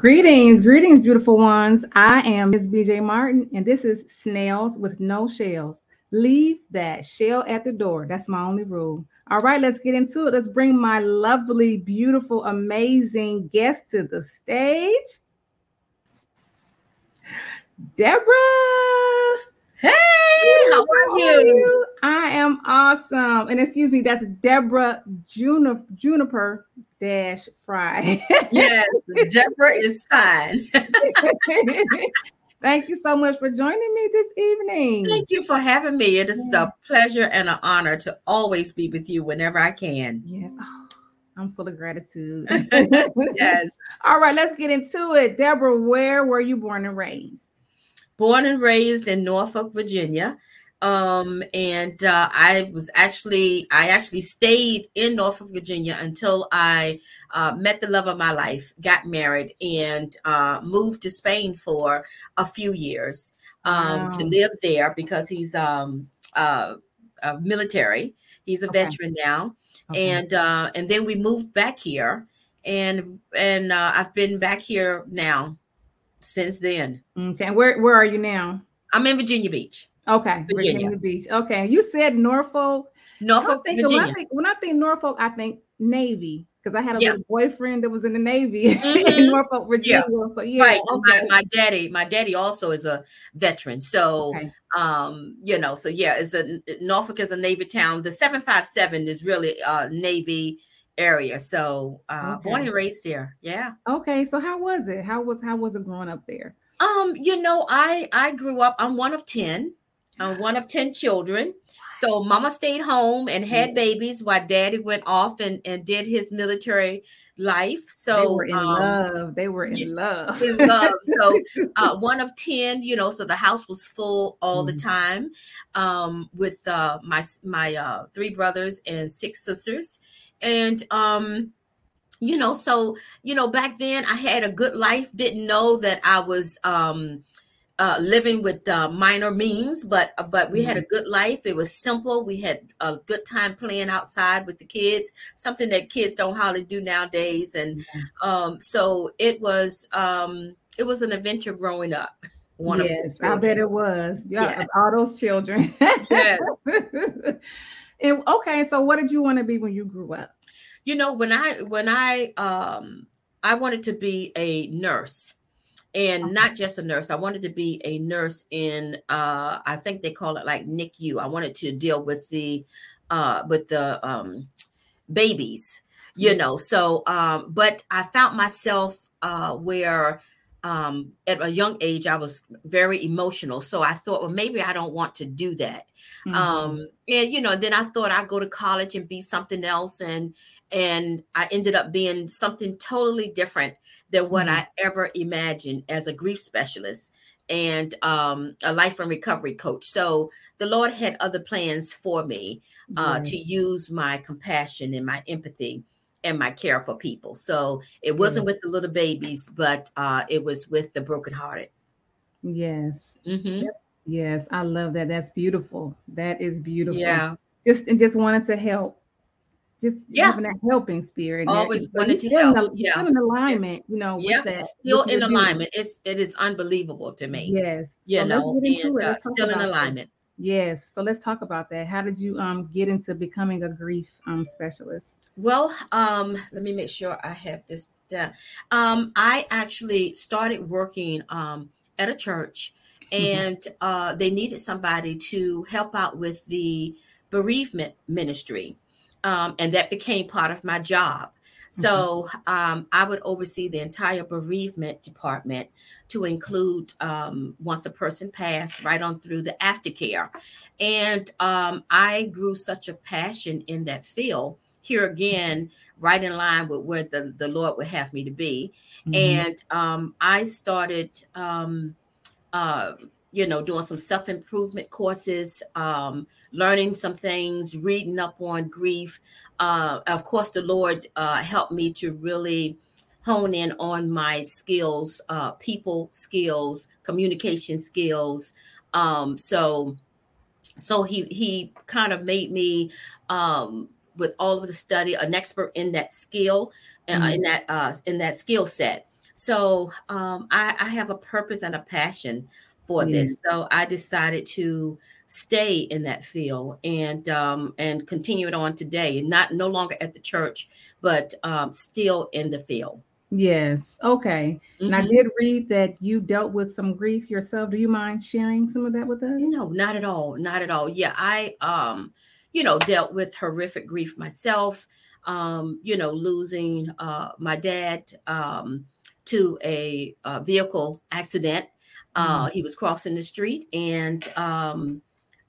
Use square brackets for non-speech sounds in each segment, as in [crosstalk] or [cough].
Greetings, greetings, beautiful ones. I am Ms. BJ Martin, and this is Snails with No Shell. Leave that shell at the door. That's my only rule. All right, let's get into it. Let's bring my lovely, beautiful, amazing guest to the stage. Deborah. Hey, how are you? I am awesome. And excuse me, that's Deborah Juniper, Juniper dash Fry. Yes, Deborah is fine. [laughs] Thank you so much for joining me this evening. Thank you for having me. It is a pleasure and an honor to always be with you whenever I can. Yes. Oh, I'm full of gratitude. [laughs] [laughs] Yes. All right, let's get into it. Deborah, where were you born and raised? Born and raised in Norfolk, Virginia. Um, and uh, I was actually, I actually stayed in Norfolk, Virginia until I uh, met the love of my life, got married, and uh, moved to Spain for a few years um, to live there because he's um, uh, uh, military. He's a Okay. veteran now. Okay. and uh, and then we moved back here, and and uh, I've been back here now since then. okay, where where are you now? I'm in Virginia Beach, Okay, Virginia. Beach. Okay, you said Norfolk. I Norfolk, think when I Virginia. think when I think Norfolk, I think Navy because I had a Yeah. little boyfriend that was in the Navy [laughs] in Mhm. Norfolk, Virginia. So yeah, right. okay. My, my daddy, my daddy also is a veteran. So okay. um, you know, so yeah, it's a Norfolk is a Navy town. The 757 is really a Navy area. So uh born and raised here. Yeah. Okay, so how was it? How was how was it growing up there? Um, you know, I I grew up, I'm one of 10. One of 10 children. So mama stayed home and had babies while daddy went off and, and did his military life. So they were in um, love. They were in yeah, love. in love. [laughs] So uh, one of 10, you know, so the house was full all the Mhm. time um, with uh, my my uh, three brothers and six sisters. And um, you know, so you know, back then I had a good life, didn't know that I was um uh, living with uh, minor means, but uh, but we had a good life. It was simple. We had a good time playing outside with the kids, something that kids don't hardly do nowadays. And um, so it was um, it was an adventure growing up. [laughs] One of yes, I bet it was. Yeah, Yes. all those children. Yes. [laughs] and okay, so what did you want to be when you grew up? You know, when I when I um, I wanted to be a nurse. And not just a nurse. I wanted to be a nurse in uh I think they call it like NICU. I wanted to deal with the uh with the um babies, you know. So um but I found myself uh where um at a young age I was very emotional. So I thought, well, maybe I don't want to do that. Mhm. Um and you know, then I thought I'd go to college and be something else and and I ended up being something totally different than what Mhm. I ever imagined as a grief specialist and um, a life and recovery coach. So the Lord had other plans for me uh, to use my compassion and my empathy and my care for people. So it wasn't with the little babies, but uh, it was with the brokenhearted. yes. Mhm. Yes, I love that. That's beautiful. That is beautiful. Yeah. Just and just wanted to help. Just Yeah. having that helping spirit. Always so wanted to still in help. Yeah. still in alignment, you know, with Yeah. that. Still in alignment. It's it is unbelievable to me. Yes. You So know, and it. uh, still in alignment. that. Yes. So let's talk about that. How did you um get into becoming a grief um specialist? Well, um, let me make sure I have this down. Um, I actually started working um, at a church, and uh, they needed somebody to help out with the bereavement ministry, um, and that became part of my job. So um, I would oversee the entire bereavement department to include um, once a person passed, right on through the aftercare. And um, I grew such a passion in that field. Here again, right in line with where the, the Lord would have me to be. Mhm. And um, I started um, uh, you know, doing some self improvement courses, um, learning some things, reading up on grief. Uh, of course, the Lord uh, helped me to really hone in on my skills, uh, people skills, communication skills. Um, so, so he he kind of made me um, with all of the study an expert in that skill uh, Mhm. in that uh, in that skill set. So um, I, I have a purpose and a passion for Yeah. this. So I decided to stay in that field and um, and continue it on today. and Not no longer at the church, but um, still in the field. Yes. Okay. And I Mhm. did read that you dealt with some grief yourself. Do you mind sharing some of that with us? No, not at all. Not at all. Yeah, I um, you know, dealt with horrific grief myself. Um, you know, losing uh my dad um to a, uh vehicle accident. Uh he was crossing the street and um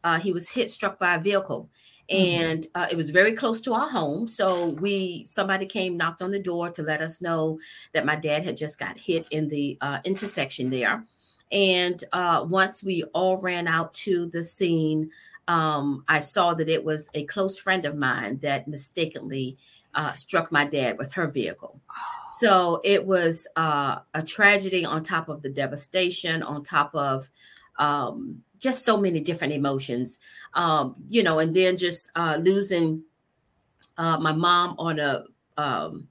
uh he was hit struck by a vehicle. Mhm. and uh, it was very close to our home so we somebody came knocked on the door to let us know that my dad had just got hit in the uh, intersection there. And uh, once we all ran out to the scene, um, I saw that it was a close friend of mine that mistakenly uh, struck my dad with her vehicle. So it was uh, a tragedy on top of the devastation, on top of um, just so many different emotions, um, you know, and then just uh, losing uh, my mom on a um,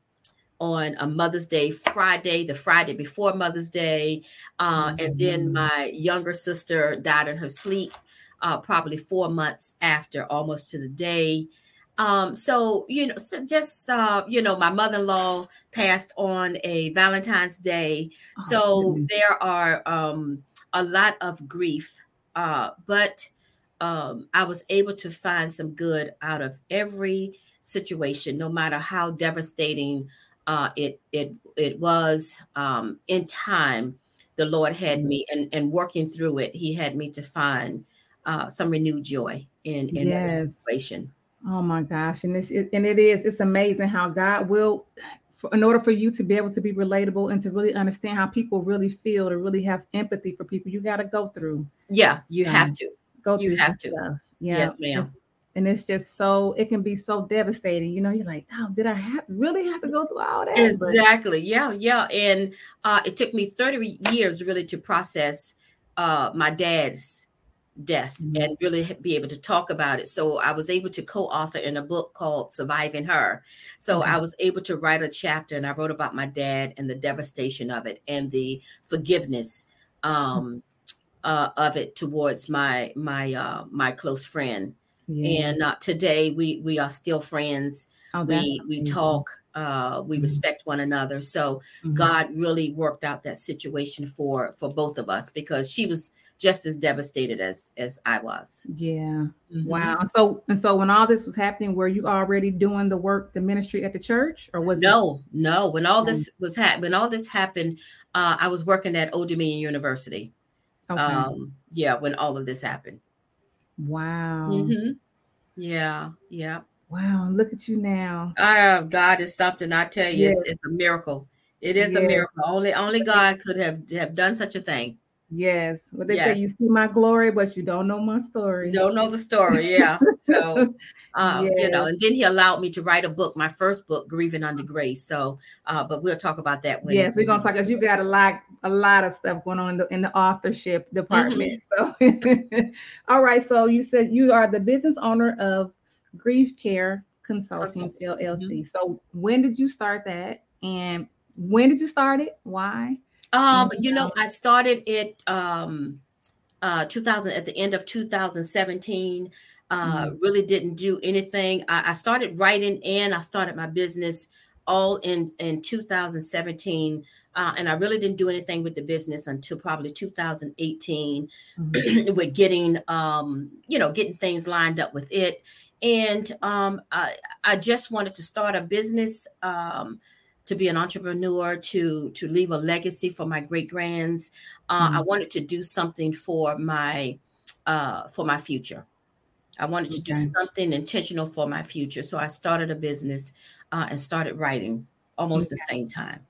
on a Mother's Day Friday, the Friday before Mother's Day, uh, and then Mhm. my younger sister died in her sleep, uh, probably four months after, almost to the day. Um, so you know, so just uh, you know, my mother-in-law passed on a Valentine's Day, Oh, so goodness. there are um, a lot of grief, uh, but um, I was able to find some good out of every situation, no matter how devastating uh, it it it was. Um, in time, the Lord had Mhm. me, and and working through it, He had me to find uh, some renewed joy in in Yes. situation. Oh my gosh. And it's it, and it is, it's amazing how God will for, in order for you to be able to be relatable and to really understand how people really feel, to really have empathy for people, you got to go through Yeah, you Um, have to. go You through have some to. stuff. Yeah. Yes, ma'am. And it's just so it can be so devastating. You know, you're like, oh, did I have really have to go through all that? But- Exactly. Yeah, yeah. And uh, it took me 30 years really to process uh, my dad's death Mhm. and really be able to talk about it. So I was able to co-author in a book called Surviving Her. So I Mhm. was able to write a chapter and I wrote about my dad and the devastation of it and the forgiveness um, uh, of it towards my my uh, my close friend. yeah. And uh, today we we are still friends oh, we we talk uh we Mhm. respect one another so Mhm. god really worked out that situation for for both of us because she was just as devastated as as i was Yeah. Mhm. Wow. So and so when all this was happening, were you already doing the work, the ministry at the church, or was it- no no when all this was hap- when all this happened uh i was working at old dominion university Okay. um yeah when all of this happened wow. Mm-hmm. yeah yeah Wow. Look at you now. uh god is something i tell you it's, Yes. it's a miracle it is a miracle only only god could have have done such a thing Yes. What they Yes. say, you see my glory, but you don't know my story. don't know the story yeah so [laughs] um, you know and then he allowed me to write a book my first book grieving under grace so uh but we'll talk about that when yes, we're gonna talk because you got a lot, a lot of stuff going on in the in the authorship department. So, [laughs] all right. So you said you are the business owner of Grief Care Consulting Consulting, LLC. So when did you start that, and when did you start it? Why? Um you know i started it um uh 2000 at the end of 2017 uh Mhm. really didn't do anything I, I started writing and i started my business all in in 2017 uh, and i really didn't do anything with the business until probably 2018 Mhm. [clears throat] with getting um you know getting things lined up with it and um i i just wanted to start a business um to be an entrepreneur to to leave a legacy for my great grands. Uh, i Mhm. wanted to do something for my uh for my future. I wanted to do something intentional for my future. So i started a business uh, and started writing almost the same time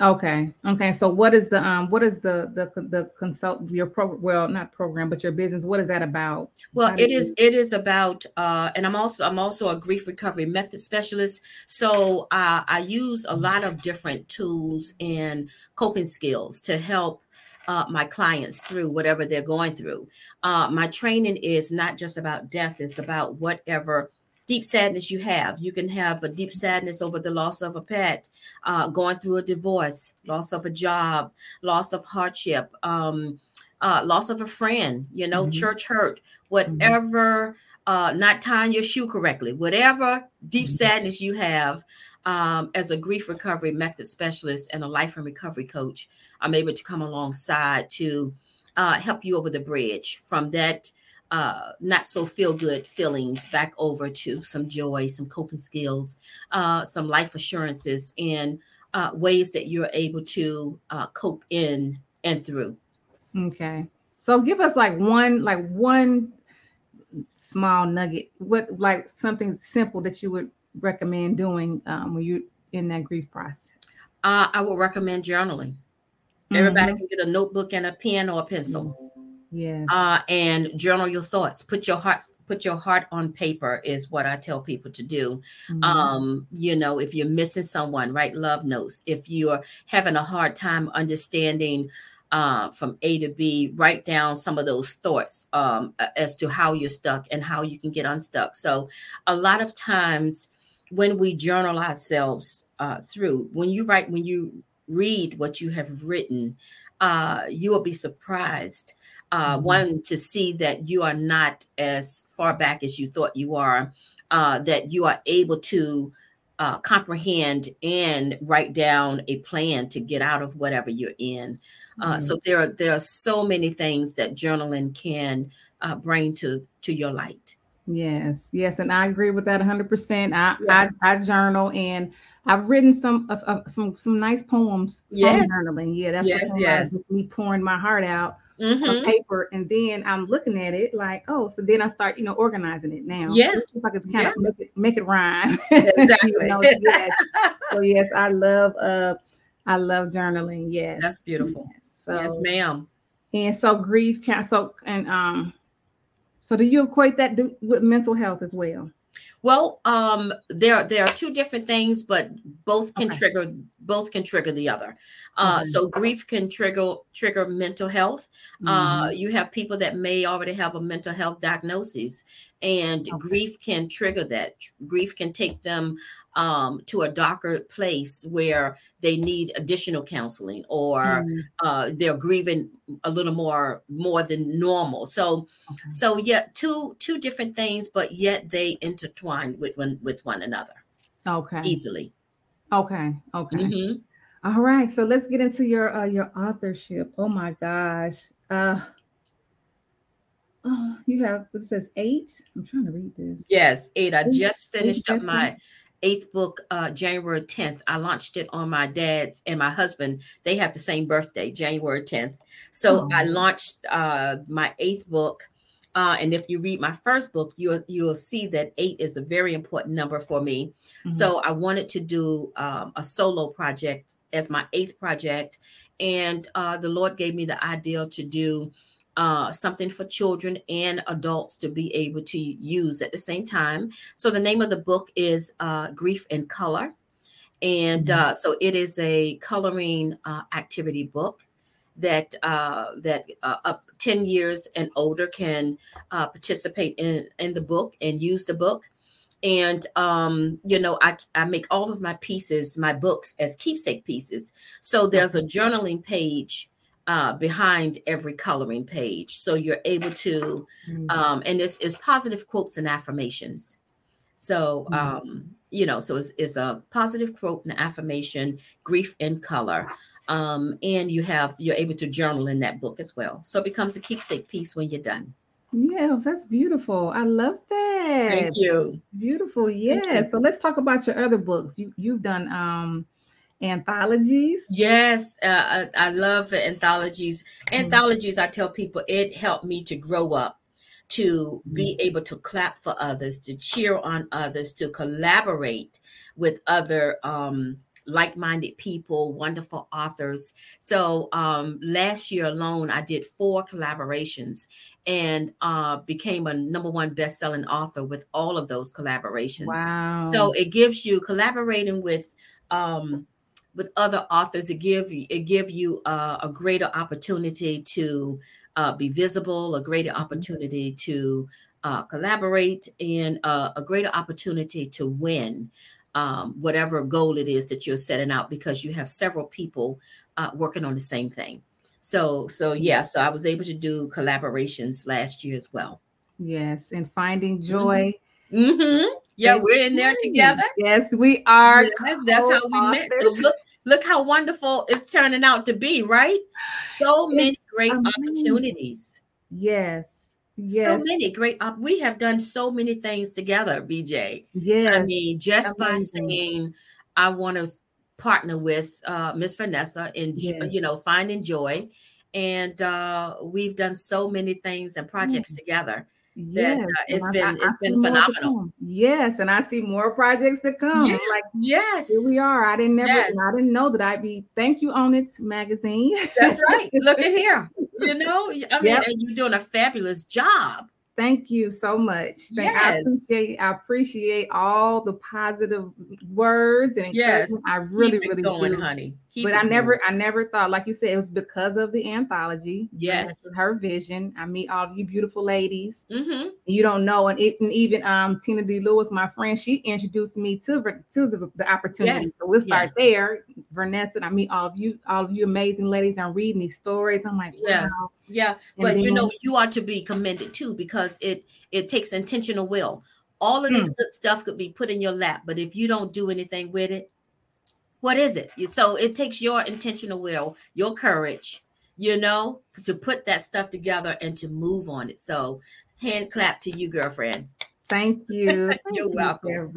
Okay. Okay. So what is the um what is the the the consult your pro well not program but your business what is that about? Well, How it you- is it is about uh and I'm also I'm also a grief recovery method specialist. So uh I use a lot of different tools and coping skills to help uh, my clients through whatever they're going through. Uh, my training is not just about death, it's about whatever deep sadness you have. You can have a deep sadness over the loss of a pet, uh, going through a divorce, loss of a job, loss of hardship, um, uh, loss of a friend, you know, Mhm. church hurt, whatever, uh, not tying your shoe correctly, whatever deep Mhm. sadness you have. Um, as a grief recovery method specialist and a life and recovery coach, I'm able to come alongside to uh, help you over the bridge from that uh, not so feel good feelings back over to some joy, some coping skills, uh, some life assurances, and uh, ways that you're able to uh, cope in and through. Okay. So give us like one like one small nugget. What like something simple that you would recommend doing um, when you're in that grief process? Uh, I would recommend journaling. Everybody Mhm. can get a notebook and a pen or a pencil. Yes. uh, and journal your thoughts. Put your heart, put your heart on paper is what I tell people to do. Mhm. Um, you know, if you're missing someone, write love notes. If you're having a hard time understanding uh, from A to B, write down some of those thoughts um, as to how you're stuck and how you can get unstuck. So, a lot of times when we journal ourselves uh, through, when you write, when you read what you have written, uh, you will be surprised uh, Mhm. one to see that you are not as far back as you thought you are uh, that you are able to uh, comprehend and write down a plan to get out of whatever you're in uh, Mhm. so there are there are so many things that journaling can uh, bring to to your light Yes, yes, and I agree with that 100%. I Yeah. I, I journal and I've written some of, of some some nice poems Yes. journaling. Yeah, that's Yes, yes. Me pouring my heart out Mhm. paper, and then I'm looking at it like, oh, so then I start, you know, organizing it now. Yeah. Let's if I can kind of make it make it rhyme. [laughs] Exactly. You know, yes. [laughs] So yes, I love uh I love journaling. Yes. That's beautiful. Yes. So yes ma'am and so grief can so and um so do you equate that do, with mental health as well? Well, um, there there are two different things, but both can Okay. trigger both can trigger the other. Uh, Okay. So grief can trigger trigger mental health. Uh, Mhm. you have people that may already have a mental health diagnosis, and Okay. grief can trigger that. Grief can take them um, to a darker place where they need additional counseling, or Mm, uh, they're grieving a little more more than normal. So okay. so yeah, two two different things, but yet they intertwine with one with one another Okay. easily. Okay. Okay. Mhm. All right. So let's get into your uh, your authorship. Oh my gosh. Uh oh, you have it says eight. I'm trying to read this. Yes, eight. I Eight- just finished up my eighth book uh January 10th. I launched it on my dad's and my husband. They have the same birthday, January 10th. So I launched uh my eighth book. Uh, and if you read my first book, you'll you'll see that eight is a very important number for me. Mhm. So I wanted to do um, a solo project as my eighth project, and uh, the Lord gave me the idea to do uh, something for children and adults to be able to use at the same time. So the name of the book is uh, Grief in Color, and Mhm. uh, so it is a coloring uh, activity book that uh, that uh, up 10 years and older can uh, participate in in the book and use the book and um you know i i make all of my pieces my books as keepsake pieces so there's a journaling page uh behind every coloring page so you're able to Mm, um and this is positive quotes and affirmations so Mhm. um you know so it's, it's a positive quote and affirmation grief in color um and you have you're able to journal in that book as well so it becomes a keepsake piece when you're done Yes, that's beautiful. I love that. thank you Beautiful. Yeah. you. So let's talk about your other books. You you've done um anthologies. Yes, uh, I, I love anthologies. Mhm. Anthologies, I tell people, it helped me to grow up, to be able to clap for others, to cheer on others, to collaborate with other um, like-minded people, wonderful authors. So um, last year alone, I did four collaborations and uh, became a number one best-selling author with all of those collaborations. Wow. So it gives you collaborating with um, with other authors. It give you it give you uh, a greater opportunity to uh, be visible, a greater opportunity to uh, collaborate, and uh, a greater opportunity to win um, whatever goal it is that you're setting out because you have several people uh, working on the same thing. So so yeah, so I was able to do collaborations last year as well. yes, and finding joy. hmm Yeah, we're in there together. Yes, we are. Yes, that's how we met. So look, look how wonderful it's turning out to be, right? So many great amazing. opportunities. Yes. So many great. Op- we have done so many things together, BJ. Yeah. I mean, just by saying I want to partner with uh, Miss Vanessa in Yes. you know finding joy, and uh, we've done so many things and projects together. Yes. uh, it's and been- it's been phenomenal. Yes, and I see more projects to come. Yeah. Like Yes, here we are. I didn't never Yes. I didn't know that I'd be thank you on it magazine. that's right. Look at [laughs] here. You know, I mean, Yep. you're doing a fabulous job. Thank you so much. Thank, I Yes. appreciate I appreciate all the positive words and Yes. I really, it really going, do. honey. Keep but it I going. never, I never thought, like you said, it was because of the anthology. Yes. Her vision. I meet all of you beautiful ladies. Mm-hmm. You don't know, and even, even um Tina D. Lewis, my friend, she introduced me to to the, the opportunity. Yes, So we'll start yes. there. Vanessa, and I meet all of you, all of you amazing ladies. I'm reading these stories. I'm like, Yes. wow. Yeah, And but you know, you are to be commended too because it it takes intentional will. All of Hmm. this good stuff could be put in your lap, but if you don't do anything with it, what is it? So it takes your intentional will, your courage, you know, to put that stuff together and to move on it. So hand clap to you, girlfriend. Thank you. [laughs] You're welcome. [laughs]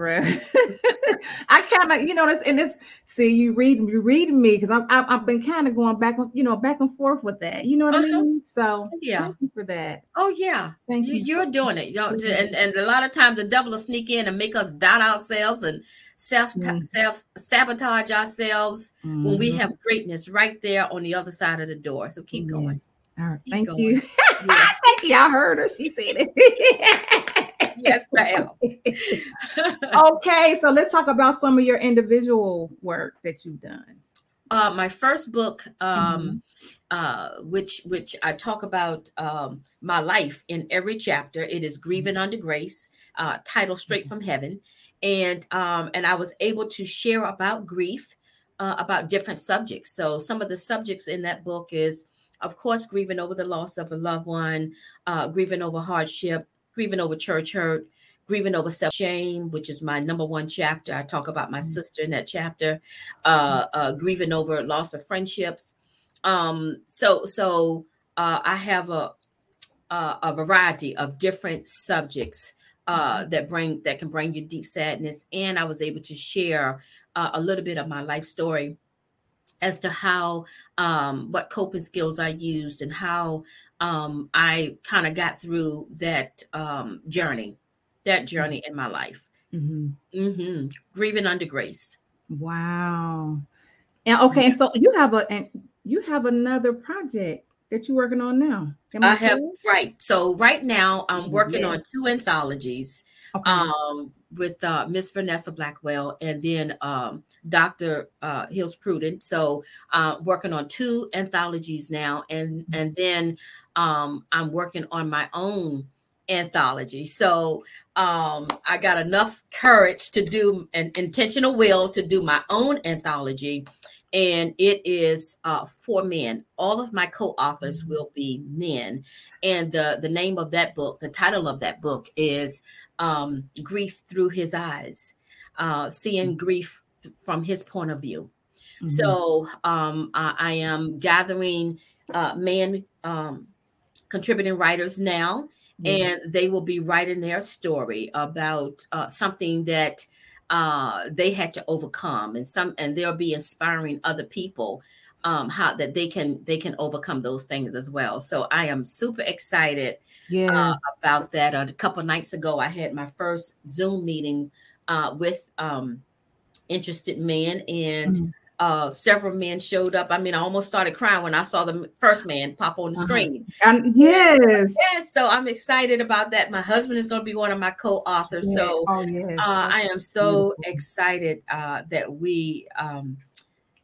I kind of, you know, this and this. See, you read, you reading me because I'm, I've, I've been kind of going back, and you know, back and forth with that. You know what I Uh-huh. mean? So, Yeah. thank you for that. Oh yeah. Thank You, you. you're doing it. You know, Mhm. and, and a lot of times the devil will sneak in and make us doubt ourselves and self Mhm. self sabotage ourselves when we Mhm. have greatness right there on the other side of the door. So keep going. All right. Keep Thank going. you. [laughs] Yeah. Thank you. Y'all heard her. She said it. Yes, [laughs] ma'am. [laughs] okay, so let's talk about some of your individual work that you've done. uh, my first book, Mm-hmm. um, uh, which which I talk about um, my life in every chapter. It is grieving Mm-hmm. under grace, uh, title straight from heaven, and um, and I was able to share about grief, uh, about different subjects. So some of the subjects in that book is, of course, grieving over the loss of a loved one, uh, grieving over hardship, grieving over church hurt, grieving over self shame, which is my number one chapter. I talk about my Mhm. sister in that chapter, uh, uh, grieving over loss of friendships. Um, so, so uh, I have a, a a variety of different subjects uh, that bring that can bring you deep sadness, and I was able to share uh, a little bit of my life story as to how um, what coping skills I used and how um, I kind of got through that um, journey, that journey in my life. Mhm. hmm Grieving under grace. Wow. And okay, so you have a and you have another project that you're working on now. Am I have right. So right now I'm working on two anthologies Okay. um, with uh, Miss Vanessa Blackwell and then um, Dr. Uh, Hills Pruden. So uh, working on two anthologies now, and and then um, I'm working on my own anthology. So um, I got enough courage to do an intentional will to do my own anthology. And it is uh, for men. All of my co-authors Mhm. will be men, and the the name of that book, the title of that book is um, "Grief Through His Eyes," uh, seeing grief th- from his point of view. Mhm. So um, I, I am gathering uh, man um, contributing writers now, Yeah. and they will be writing their story about uh, something that uh, they had to overcome, and some, and they'll be inspiring other people um, how that they can they can overcome those things as well. So I am super excited yes. uh, about that. Uh, a couple nights ago, I had my first Zoom meeting uh, with um, interested men, and Mhm. uh, several men showed up. I mean, I almost started crying when I saw the first man pop on the Uh-huh. screen. And yes. Yes, so I'm excited about that. My husband is going to be one of my co-authors, so oh yes. uh, I am so beautiful. excited uh, that we um,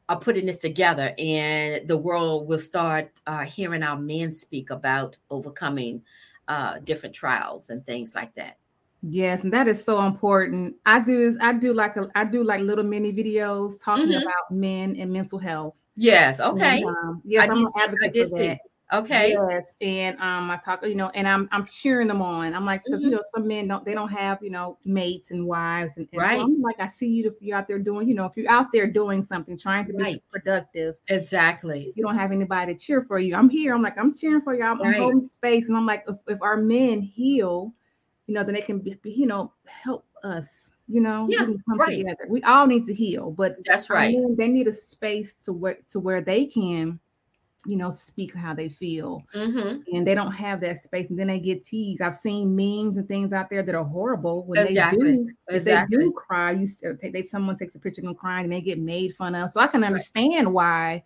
are putting this together, and the world will start uh, hearing our men speak about overcoming uh, different trials and things like that. Yes, and that is so important. I do this. I do like a. I do like little mini videos talking Mhm. about men and mental health. Yes. Okay. And, um, yes, I I'm did see- I did for see. Okay. Yes, and um, I talk, you know, and I'm I'm cheering them on. I'm like, because you Mhm. know, some men don't they don't have you know mates and wives, and, and Right. so I'm like, I see you if you're out there doing, you know, if you're out there doing something, trying to be productive, Exactly. you don't have anybody to cheer for you. I'm here. I'm like, I'm cheering for you. I'm, I'm Right. holding space, and I'm like, if, if our men heal, you know, then they can be, you know, help us. You know, we Yeah, can come right. together. We all need to heal, but That's right. men, they need a space to where to where they can, you know, speak how they feel hmm and they don't have that space and then they get teased. I've seen memes and things out there that are horrible when Exactly. they do if Exactly. they do cry, you take they someone takes a picture of them crying and they get made fun of. So I can understand why,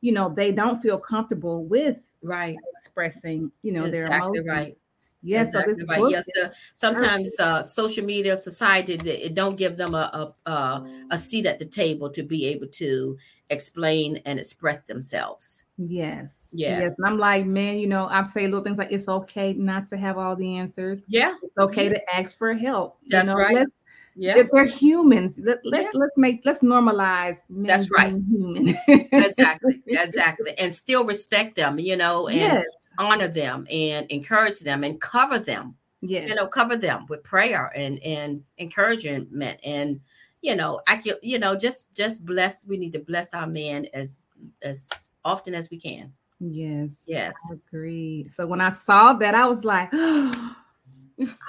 you know, they don't feel comfortable with Right. expressing, you know, their emotions. right. Yes, exactly right. Yes, uh, sometimes uh, social media, society, it don't give them a a, a a seat at the table to be able to explain and express themselves. yes, Yes. And I'm like, man, you know, I'm saying little things like it's okay not to have all the answers. Yeah, It's okay to ask for help. you That's know, right. let's- yeah, If they're humans. Let, let's Yeah. let's make let's normalize men That's right. human. exactly, [laughs] exactly, and still respect them, you know, and yes. Honor them and encourage them and cover them. Yes. you know cover them with prayer and and encouragement and you know i can you know just just bless we need to bless our men as as often as we can yes. yes I agree. So when I saw that, I was like, [gasps] I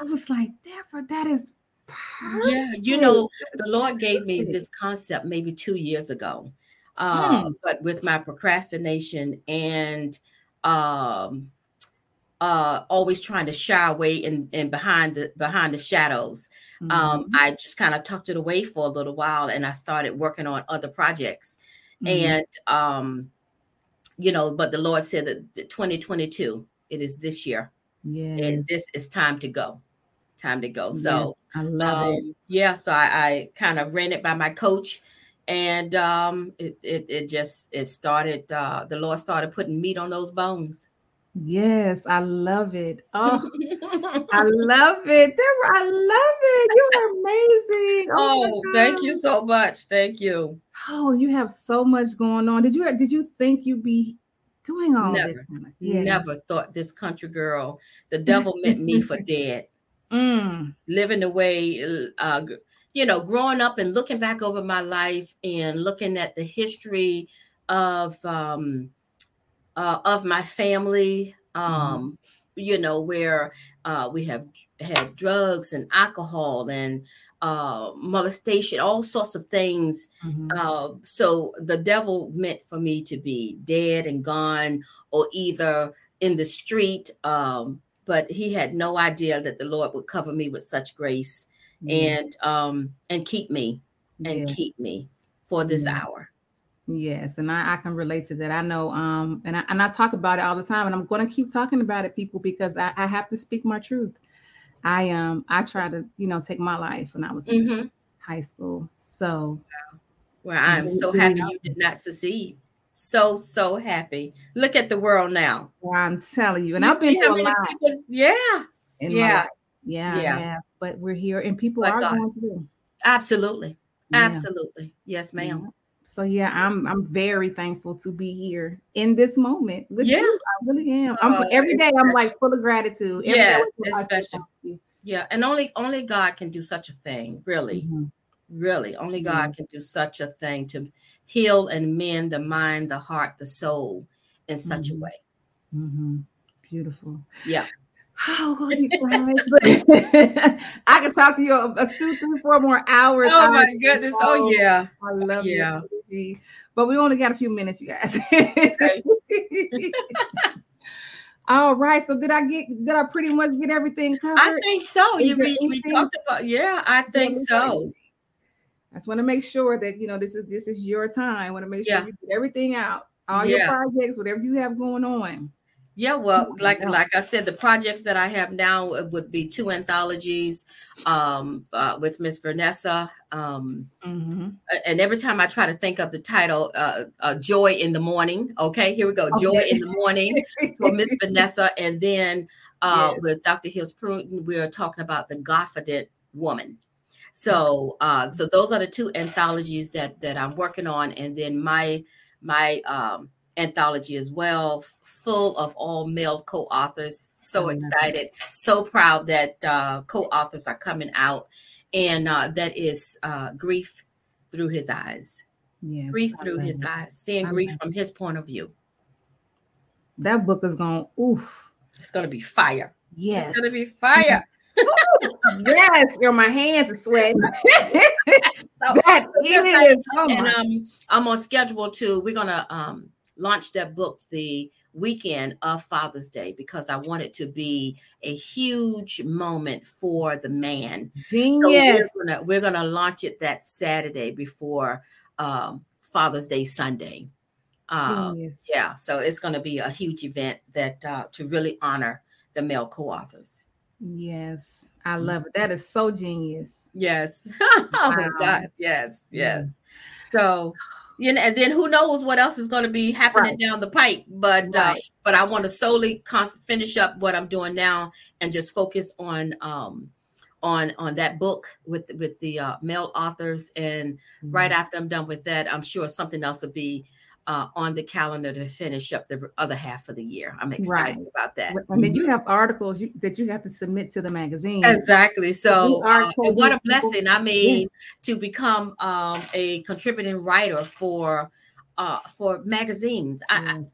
was like, Deborah, that is perfect. yeah you know the lord gave me this concept maybe two years ago uh Hmm. but with my procrastination and um uh always trying to shy away and and behind the behind the shadows um Mhm. i just kind of tucked it away for a little while and i started working on other projects Mhm. and um you know but the lord said that 2022 it is this year yes. and this is time to go time to go so yes. I love it. um yeah so i, I kind of ran it by my coach and um it, it it just it started uh the lord started putting meat on those bones Yes, I love it. Oh, I [laughs] love it. Deborah, I love it. You are amazing. my oh thank you so much thank you Oh, you have so much going on. Did you did you think you'd be doing all Never. this? Yeah. never thought this country girl the devil meant me for [laughs] dead Mm. living the way uh you know growing up and looking back over my life and looking at the history of um uh of my family um you know where uh we have had drugs and alcohol and uh molestation all sorts of things Mhm. uh, so the devil meant for me to be dead and gone or either in the street um but he had no idea that the lord would cover me with such grace. And um and keep me and Yeah. keep me for this Yeah. hour Yes, and I, I can relate to that. I know, um, and I and I talk about it all the time, and I'm going to keep talking about it, people, because I, I have to speak my truth. I um I try to you know take my life when I was in Mhm. high school, so well i am so happy you did not succeed so so happy look at the world now I'm telling you, and You I've been through a lot people- yeah in yeah. Yeah, Yeah. yeah, but we're here, and people are God. going through. absolutely Yeah. absolutely yes ma'am Yeah. So yeah, I'm I'm very thankful to be here in this moment with Yeah. you. I really am. I'm Oh, every it's I'm like full of gratitude. Every day Yes, it's special. Yeah, and only only God can do such a thing, really. Mhm. Really, only. God can do such a thing to heal and mend the mind, the heart, the soul in such a Mhm. way. Mhm. Beautiful. Yeah. Oh, you guys, I can talk to you a, a two, three, four more hours. Oh I my goodness. Oh yeah. I love you. Yeah. energy. But we only got a few minutes, you guys. [laughs] All right. So did I get did I pretty much get everything covered? I think so. Is You we, we talked about yeah, I think so. I just want to make sure that you know this is this is your time. I want to make sure Yeah. you get everything out, all Yeah. your projects, whatever you have going on. Yeah, well, like like I said, the projects that I have now would be two anthologies um, uh, with Miss Vanessa. Um, Mhm. and every time I try to think of the title, uh, uh, "Joy in the Morning." Okay, here we go, "Joy in the Morning" for Miss [laughs] Vanessa, and then uh, Yes. with Dr. Hills Pruden, we're talking about the Confident Woman. So, uh, so those are the two anthologies that that I'm working on, and then my my um, anthology as well, full of all male co-authors. So I love excited, so proud that uh, co-authors are coming out, and uh, that is uh, grief through his eyes, Yes, grief I through his it. eyes, seeing I grief from his point of view. That book is going. Oof. It's gonna be fire. Yes. It's gonna be [laughs] fire. yes. Girl, my hands are sweating. [laughs] [laughs] So, that just is. like- Oh and um, I'm on schedule too. We're gonna um launch that book the weekend of Father's Day because I want it to be a huge moment for the man. So Genius. we're gonna we're gonna launch it that Saturday before um, Father's Day Sunday. Genius. yeah, so it's gonna be a huge event that uh, to really honor the male co-authors. Yes. I love it. That is so genius. Yes. [laughs] oh my God. Yes. Yes. So, you know, and then who knows what else is going to be happening Right. down the pipe. But uh, but I want to solely con- finish up what I'm doing now and just focus on um on on that book with with the uh, male authors. And right Mm-hmm. after I'm done with that, I'm sure something else will be uh, on the calendar to finish up the other half of the year. I'm excited Right. about that. And then you have articles you, that you have to submit to the magazine. Exactly. So, uh, what a blessing! I mean, to become um, a contributing writer for uh, for magazines. I, I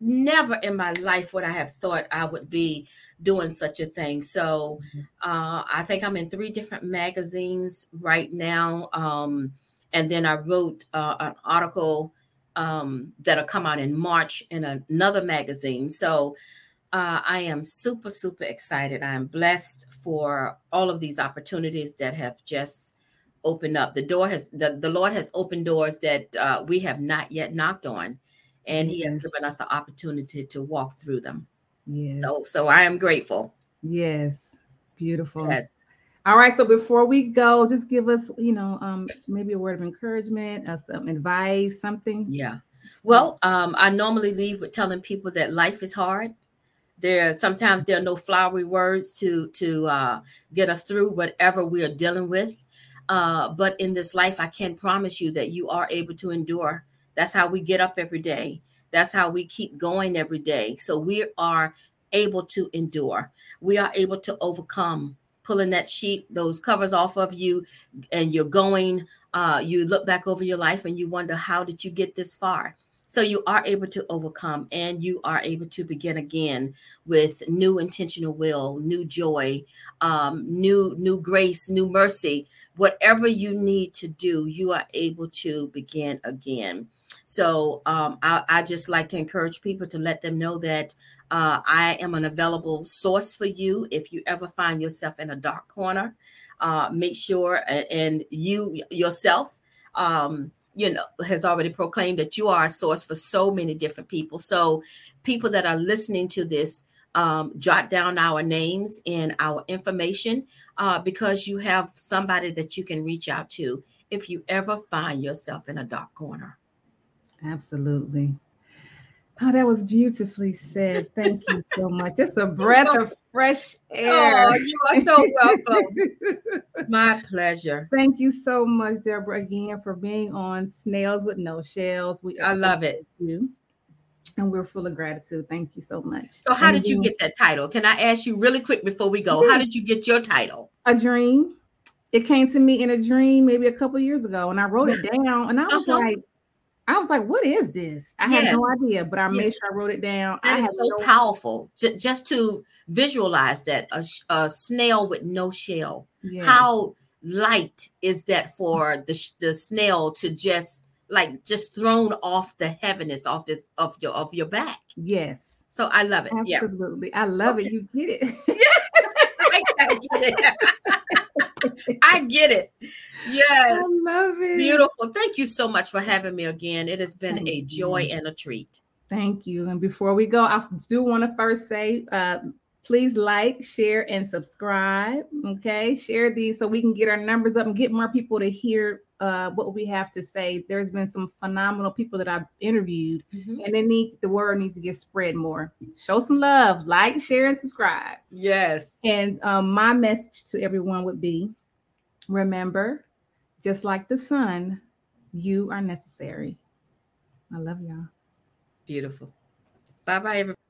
never in my life would I have thought I would be doing such a thing. So, uh, I think I'm in three different magazines right now. Um, and then I wrote uh, an article um, that'll come out in March in another magazine. So uh, I am super, super excited. I'm blessed for all of these opportunities that have just opened up. The door has, the, the Lord has opened doors that uh, we have not yet knocked on, and He has given us an opportunity to walk through them. Yes. So, so I am grateful. yes. Beautiful. Yes. All right. So before we go, just give us, you know, um, maybe a word of encouragement, uh, some advice, something. Yeah. Well, um, I normally leave with telling people that life is hard. There sometimes there are no flowery words to to uh, get us through whatever we are dealing with. Uh, but in this life, I can promise you that you are able to endure. That's how we get up every day. That's how we keep going every day. So we are able to endure. We are able to overcome. Pulling that sheet, those covers off of you, and you're going uh, you look back over your life and you wonder how did you get this far? So you are able to overcome and you are able to begin again with new intentional will new joy um, new new grace new mercy. Whatever you need to do you are able to begin again so um, I, I just like to encourage people to let them know that uh, i am an available source for you if you ever find yourself in a dark corner. Uh, make sure and you yourself um, you know has already proclaimed that you are a source for so many different people. So people that are listening to this um, jot down our names and our information uh, because you have somebody that you can reach out to if you ever find yourself in a dark corner Absolutely. Oh, that was beautifully said. Thank you so much. It's a breath of fresh air. oh you are so welcome [laughs] my pleasure Thank you so much, Deborah, again for being on Snails with No Shells. We I love it. You. And we're full of gratitude. Thank you so much. so how And did you get that title can i ask you really quick before we go how did you get your title a dream? It came to me in a dream maybe a couple years ago, and I wrote it down. And I was Uh-huh. like, I was like, what is this? I had no idea, but I Yes. made sure I wrote it down. That I is so no- powerful. Ju- just to visualize that a, a snail with no shell. Yes. How light is that for the the snail to just like just thrown off the heaviness off it, of your of your back? Yes. So I love it. Yeah, Absolutely. I love it. You get it. [laughs] [laughs] I, [laughs] I get it. I get it. Yes. I love it. Beautiful. Thank you so much for having me again. It has been Thank a joy you. and a treat. Thank you. And before we go, I do want to first say, uh, please like, share, and subscribe. Okay, share these so we can get our numbers up and get more people to hear uh, what we have to say. There's been some phenomenal people that I've interviewed, Mhm. and they need the word needs to get spread more. Show some love, like, share, and subscribe. Yes. And um, my message to everyone would be: remember, just like the sun, you are necessary. I love y'all. Beautiful. Bye bye, everybody.